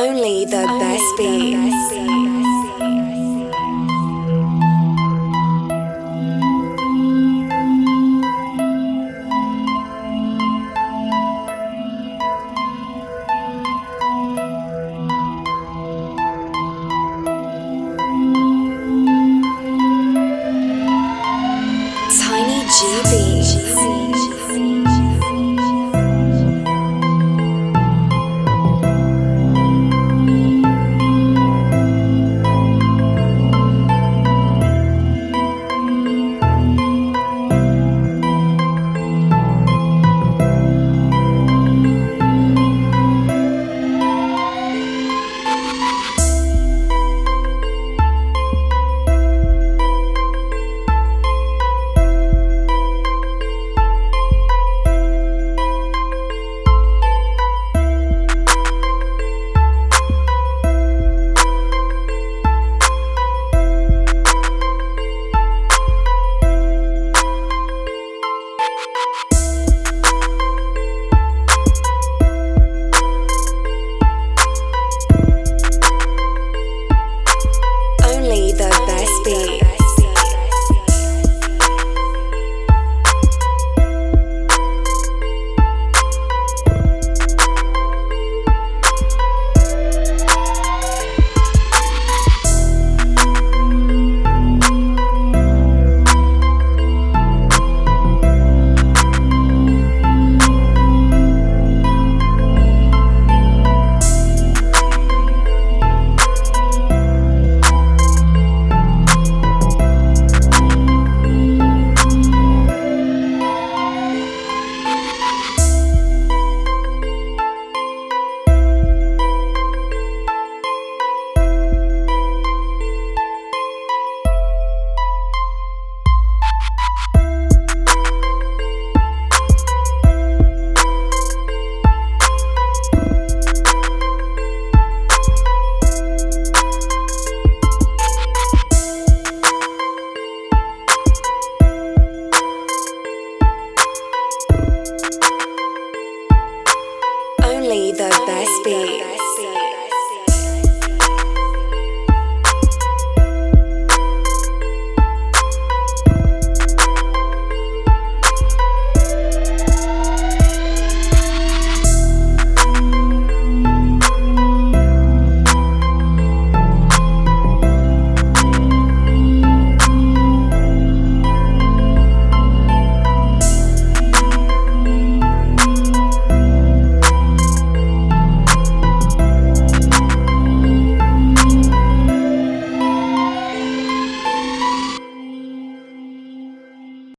Only the best beats. only the best beats.